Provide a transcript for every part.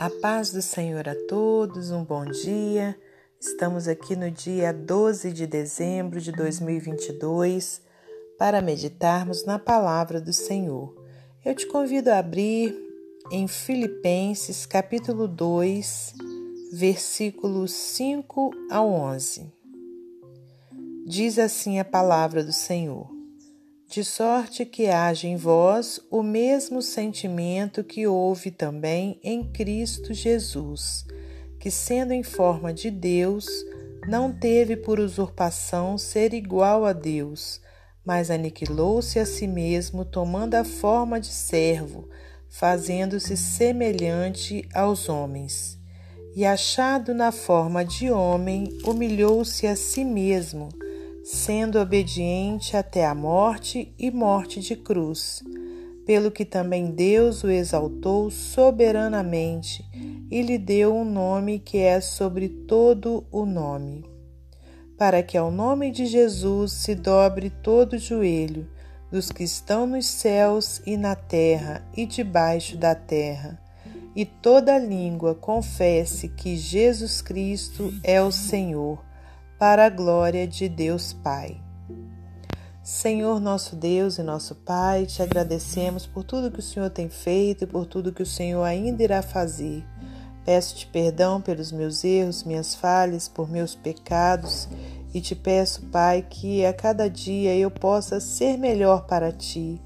A paz do Senhor a todos, um bom dia. Estamos aqui no dia 12 de dezembro de 2022 para meditarmos na palavra do Senhor. Eu te convido a abrir em Filipenses capítulo 2, versículos 5 ao 11. Diz assim a palavra do Senhor: de sorte que haja em vós o mesmo sentimento que houve também em Cristo Jesus, que, sendo em forma de Deus, não teve por usurpação ser igual a Deus, mas aniquilou-se a si mesmo, tomando a forma de servo, fazendo-se semelhante aos homens. E achado na forma de homem, humilhou-se a si mesmo sendo obediente até a morte e morte de cruz, pelo que também Deus o exaltou soberanamente e lhe deu um nome que é sobre todo o nome, para que ao nome de Jesus se dobre todo o joelho dos que estão nos céus e na terra e debaixo da terra, e toda língua confesse que Jesus Cristo é o Senhor para a glória de Deus Pai. Senhor nosso Deus e nosso Pai, te agradecemos por tudo que o Senhor tem feito e por tudo que o Senhor ainda irá fazer. Peço-te perdão pelos meus erros, minhas falhas, por meus pecados e te peço, Pai, que a cada dia eu possa ser melhor para ti.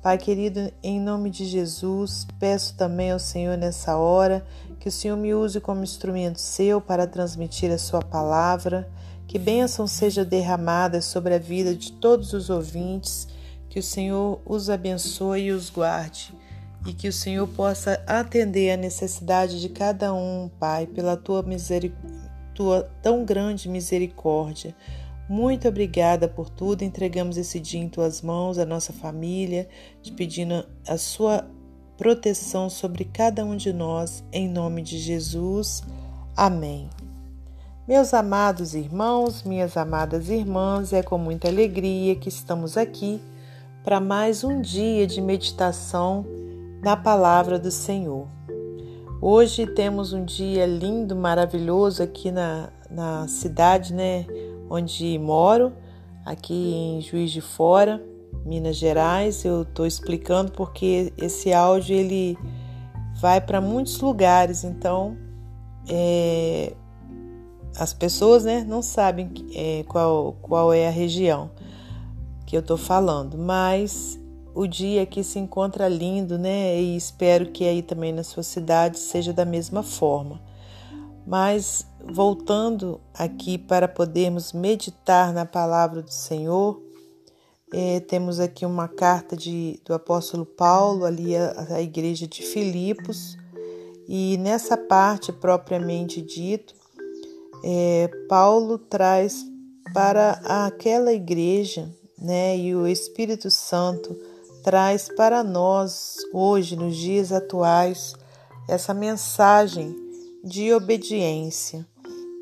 Pai querido, em nome de Jesus, peço também ao Senhor nessa hora que o Senhor me use como instrumento seu para transmitir a sua palavra que bênção seja derramada sobre a vida de todos os ouvintes, que o Senhor os abençoe e os guarde, e que o Senhor possa atender a necessidade de cada um, Pai, pela tua, tua tão grande misericórdia. Muito obrigada por tudo. Entregamos esse dia em tuas mãos, a nossa família, te pedindo a sua proteção sobre cada um de nós, em nome de Jesus. Amém. Meus amados irmãos, minhas amadas irmãs, é com muita alegria que estamos aqui para mais um dia de meditação na palavra do Senhor. Hoje temos um dia lindo, maravilhoso aqui na, na cidade, né, onde moro, aqui em Juiz de Fora, Minas Gerais. Eu estou explicando porque esse áudio ele vai para muitos lugares, então é, as pessoas né, não sabem é, qual, qual é a região que eu estou falando, mas o dia aqui se encontra lindo, né? E espero que aí também na sua cidade seja da mesma forma. Mas voltando aqui para podermos meditar na palavra do Senhor, é, temos aqui uma carta de, do apóstolo Paulo ali à igreja de Filipos, e nessa parte propriamente dito, é, Paulo traz para aquela igreja, né, e o Espírito Santo traz para nós hoje, nos dias atuais, essa mensagem de obediência,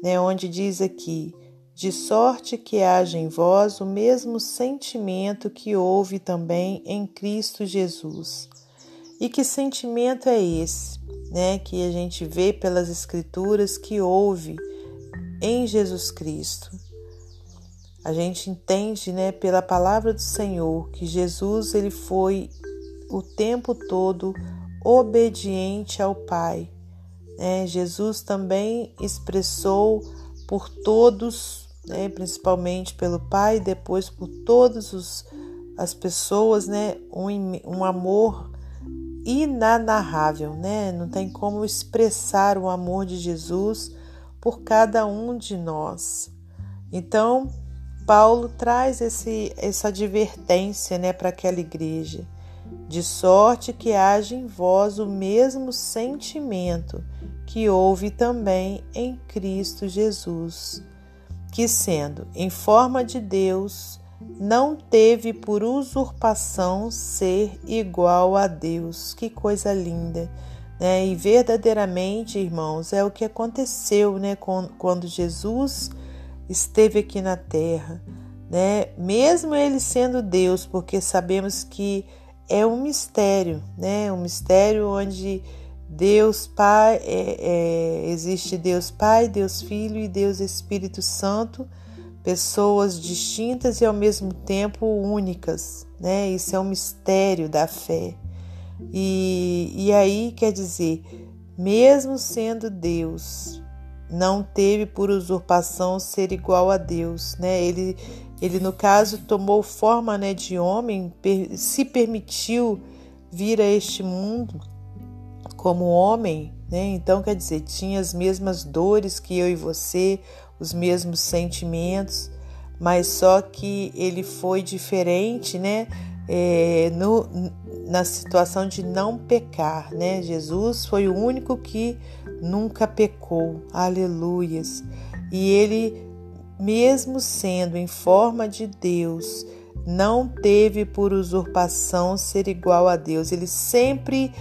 né, onde diz aqui: de sorte que haja em vós o mesmo sentimento que houve também em Cristo Jesus. E que sentimento é esse, né, que a gente vê pelas Escrituras que houve em Jesus Cristo. A gente entende, né, pela palavra do Senhor, que Jesus ele foi o tempo todo obediente ao Pai. Né? Jesus também expressou por todos, né, principalmente pelo Pai, depois por todas as pessoas, né, um, um amor inanarrável, né? Não tem como expressar o amor de Jesus por cada um de nós. Então, Paulo traz esse, essa advertência né, para aquela igreja, de sorte que haja em vós o mesmo sentimento que houve também em Cristo Jesus, que, sendo em forma de Deus, não teve por usurpação ser igual a Deus. Que coisa linda! Né? E verdadeiramente, irmãos, é o que aconteceu né? quando Jesus esteve aqui na terra. Né? Mesmo ele sendo Deus, porque sabemos que é um mistério, né? um mistério onde Deus Pai, é, é, existe Deus Pai, Deus Filho e Deus Espírito Santo, pessoas distintas e ao mesmo tempo únicas, né? Isso é um mistério da fé. E, e aí quer dizer, mesmo sendo Deus, não teve por usurpação ser igual a Deus, né? Ele, ele no caso tomou forma né, de homem, se permitiu vir a este mundo como homem, né? Então quer dizer, tinha as mesmas dores que eu e você, os mesmos sentimentos, mas só que ele foi diferente, né? É, no, na situação de não pecar, né? Jesus foi o único que nunca pecou, aleluias. E ele, mesmo sendo em forma de Deus, não teve por usurpação ser igual a Deus. Ele sempre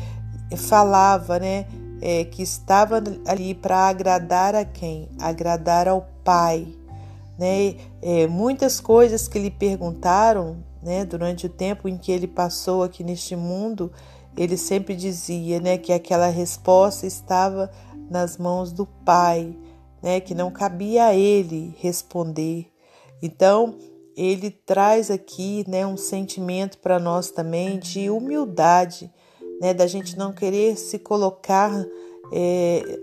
falava, né, é, que estava ali para agradar a quem? Agradar ao Pai, né? É, muitas coisas que lhe perguntaram, né, durante o tempo em que ele passou aqui neste mundo, ele sempre dizia, né, que aquela resposta estava nas mãos do Pai, né, que não cabia a ele responder. Então, ele traz aqui, né, um sentimento para nós também de humildade né, da gente não querer se colocar é,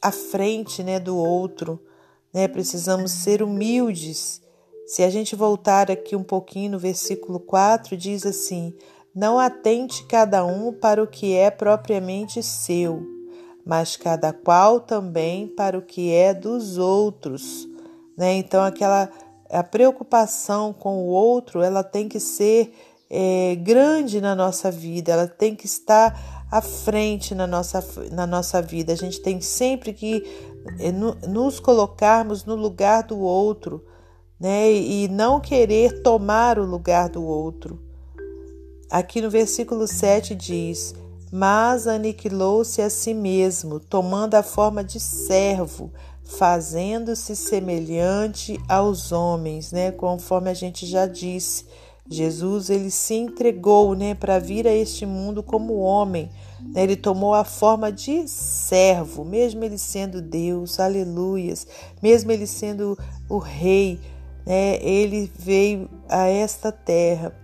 à frente né, do outro. Né, precisamos ser humildes. Se a gente voltar aqui um pouquinho no versículo 4, diz assim: Não atente cada um para o que é propriamente seu, mas cada qual também para o que é dos outros. Né? Então, aquela a preocupação com o outro, ela tem que ser é, grande na nossa vida, ela tem que estar à frente na nossa, na nossa vida. A gente tem sempre que é, nos colocarmos no lugar do outro, né? E não querer tomar o lugar do outro. Aqui no versículo 7 diz: Mas aniquilou-se a si mesmo, tomando a forma de servo, fazendo-se semelhante aos homens, né? Conforme a gente já disse Jesus ele se entregou, né, para vir a este mundo como homem. Né? Ele tomou a forma de servo, mesmo ele sendo Deus, aleluias, mesmo ele sendo o rei, né? Ele veio a esta terra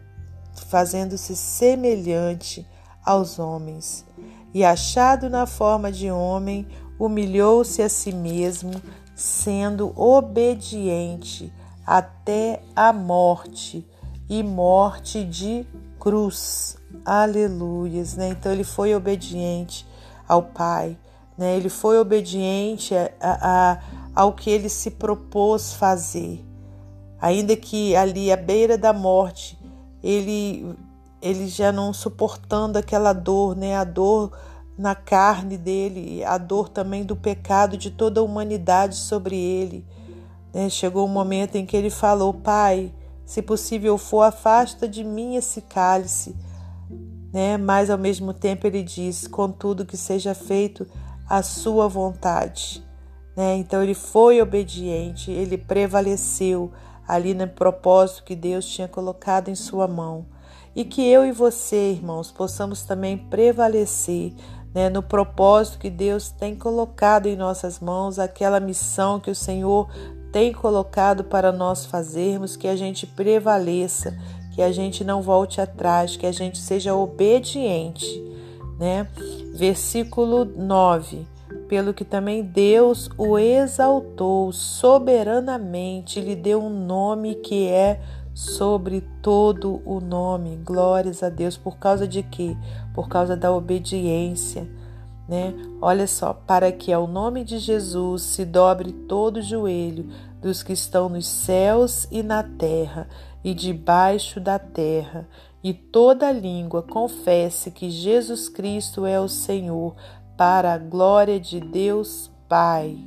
fazendo-se semelhante aos homens. E achado na forma de homem, humilhou-se a si mesmo, sendo obediente até a morte e morte de cruz. Aleluias, né? Então ele foi obediente ao Pai, né? Ele foi obediente a, a, a, ao que ele se propôs fazer. Ainda que ali à beira da morte, ele ele já não suportando aquela dor, né? A dor na carne dele, a dor também do pecado de toda a humanidade sobre ele. Né? Chegou um momento em que ele falou: Pai, se possível for, afasta de mim esse cálice. Né? Mas ao mesmo tempo ele diz: contudo, que seja feito a sua vontade. Né? Então ele foi obediente, ele prevaleceu ali no propósito que Deus tinha colocado em sua mão. E que eu e você, irmãos, possamos também prevalecer né, no propósito que Deus tem colocado em nossas mãos, aquela missão que o Senhor tem colocado para nós fazermos, que a gente prevaleça, que a gente não volte atrás, que a gente seja obediente, né? Versículo 9. Pelo que também Deus o exaltou soberanamente, lhe deu um nome que é sobre todo o nome. Glórias a Deus. Por causa de quê? Por causa da obediência né? Olha só, para que ao nome de Jesus se dobre todo o joelho dos que estão nos céus e na terra e debaixo da terra, e toda língua confesse que Jesus Cristo é o Senhor, para a glória de Deus Pai.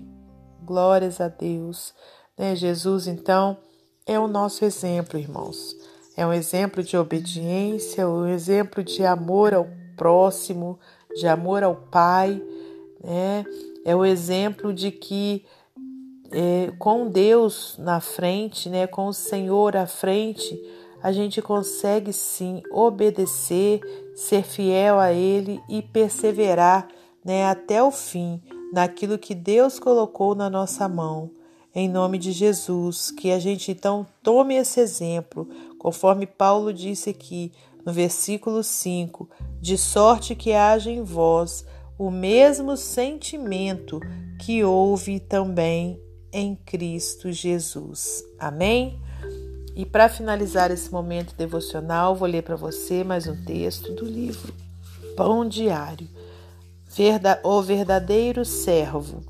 Glórias a Deus. Né? Jesus, então, é o nosso exemplo, irmãos. É um exemplo de obediência, um exemplo de amor ao próximo, de amor ao Pai, né? É o exemplo de que é, com Deus na frente, né, com o Senhor à frente, a gente consegue sim obedecer, ser fiel a Ele e perseverar né, até o fim naquilo que Deus colocou na nossa mão. Em nome de Jesus, que a gente então tome esse exemplo, conforme Paulo disse aqui no versículo 5: de sorte que haja em vós o mesmo sentimento que houve também em Cristo Jesus. Amém? E para finalizar esse momento devocional, vou ler para você mais um texto do livro Pão Diário. O verdadeiro servo.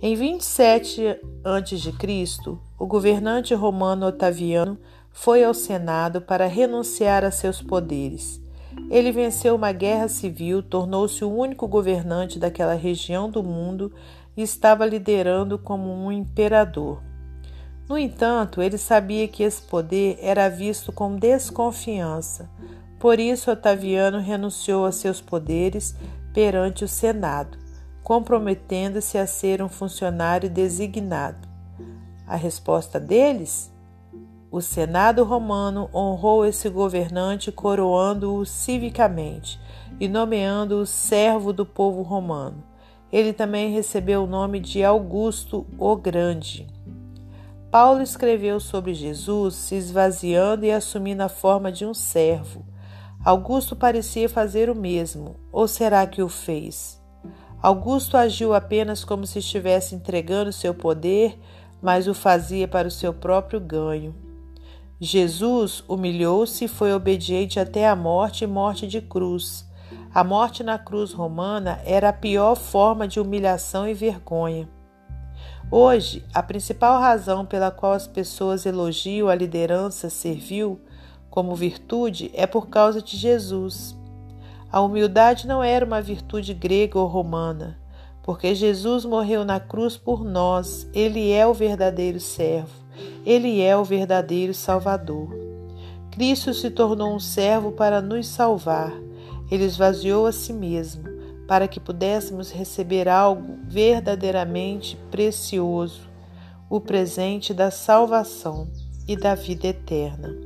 Em 27 a.C., o governante romano Otaviano foi ao Senado para renunciar a seus poderes. Ele venceu uma guerra civil, tornou-se o único governante daquela região do mundo e estava liderando como um imperador. No entanto, ele sabia que esse poder era visto com desconfiança. Por isso, Otaviano renunciou a seus poderes perante o Senado, comprometendo-se a ser um funcionário designado. A resposta deles? O Senado romano honrou esse governante, coroando-o civicamente e nomeando-o servo do povo romano. Ele também recebeu o nome de Augusto o Grande. Paulo escreveu sobre Jesus se esvaziando e assumindo a forma de um servo. Augusto parecia fazer o mesmo, ou será que o fez? Augusto agiu apenas como se estivesse entregando seu poder, mas o fazia para o seu próprio ganho. Jesus humilhou-se e foi obediente até a morte e morte de cruz. A morte na cruz romana era a pior forma de humilhação e vergonha. Hoje, a principal razão pela qual as pessoas elogiam a liderança servil como virtude é por causa de Jesus. A humildade não era uma virtude grega ou romana, porque Jesus morreu na cruz por nós, ele é o verdadeiro servo, ele é o verdadeiro Salvador. Cristo se tornou um servo para nos salvar, ele esvaziou a si mesmo para que pudéssemos receber algo verdadeiramente precioso, o presente da salvação e da vida eterna.